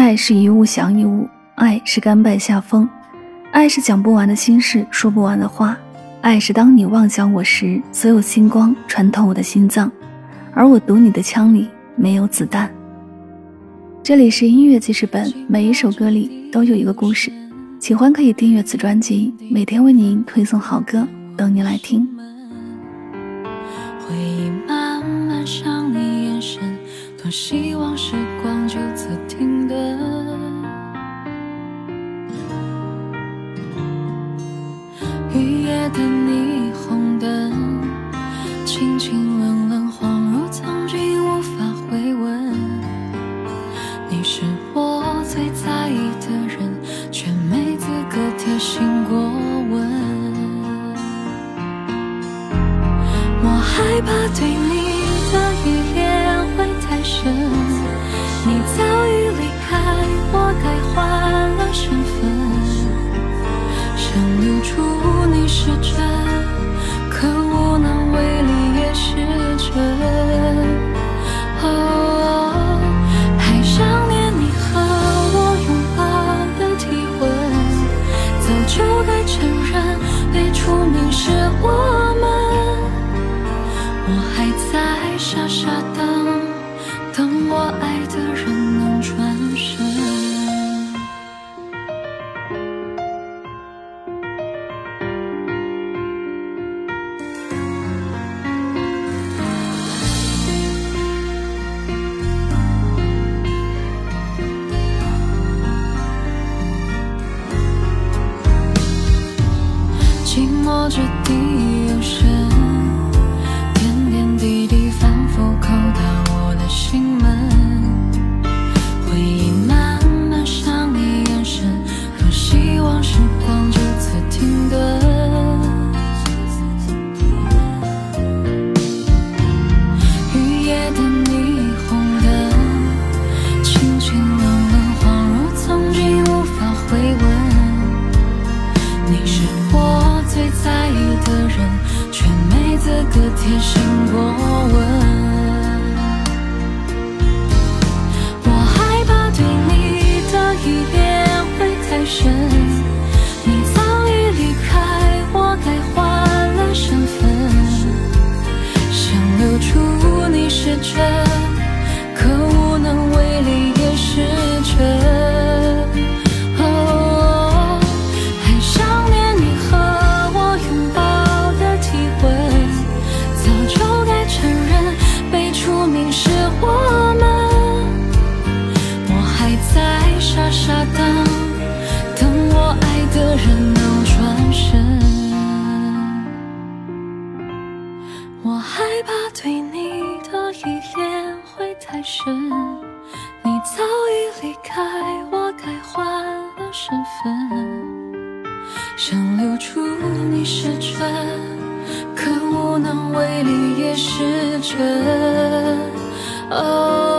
爱是一物降一物，爱是甘拜下风，爱是讲不完的心事，说不完的话，爱是当你望向我时，所有星光穿透我的心脏，而我赌你的枪里没有子弹。这里是音乐记事本，每一首歌里都有一个故事，喜欢可以订阅此专辑，每天为您推送好歌，等你来听。回忆慢慢向你延伸，多希望时光就此停。顿最在意的人，却没资格贴心过问。我害怕对你的依恋会太深，你早已离开，我该换就该承认被出名是我们。我还在傻傻等，等我爱的人能转身。寂寞掷地有声，最在意的人，却没资格贴心过问。我害怕对你的依恋会太深，我害怕对你的依恋会太深。你早已离开，我该换了身份。想留住你是真，可无能为力也是真。哦。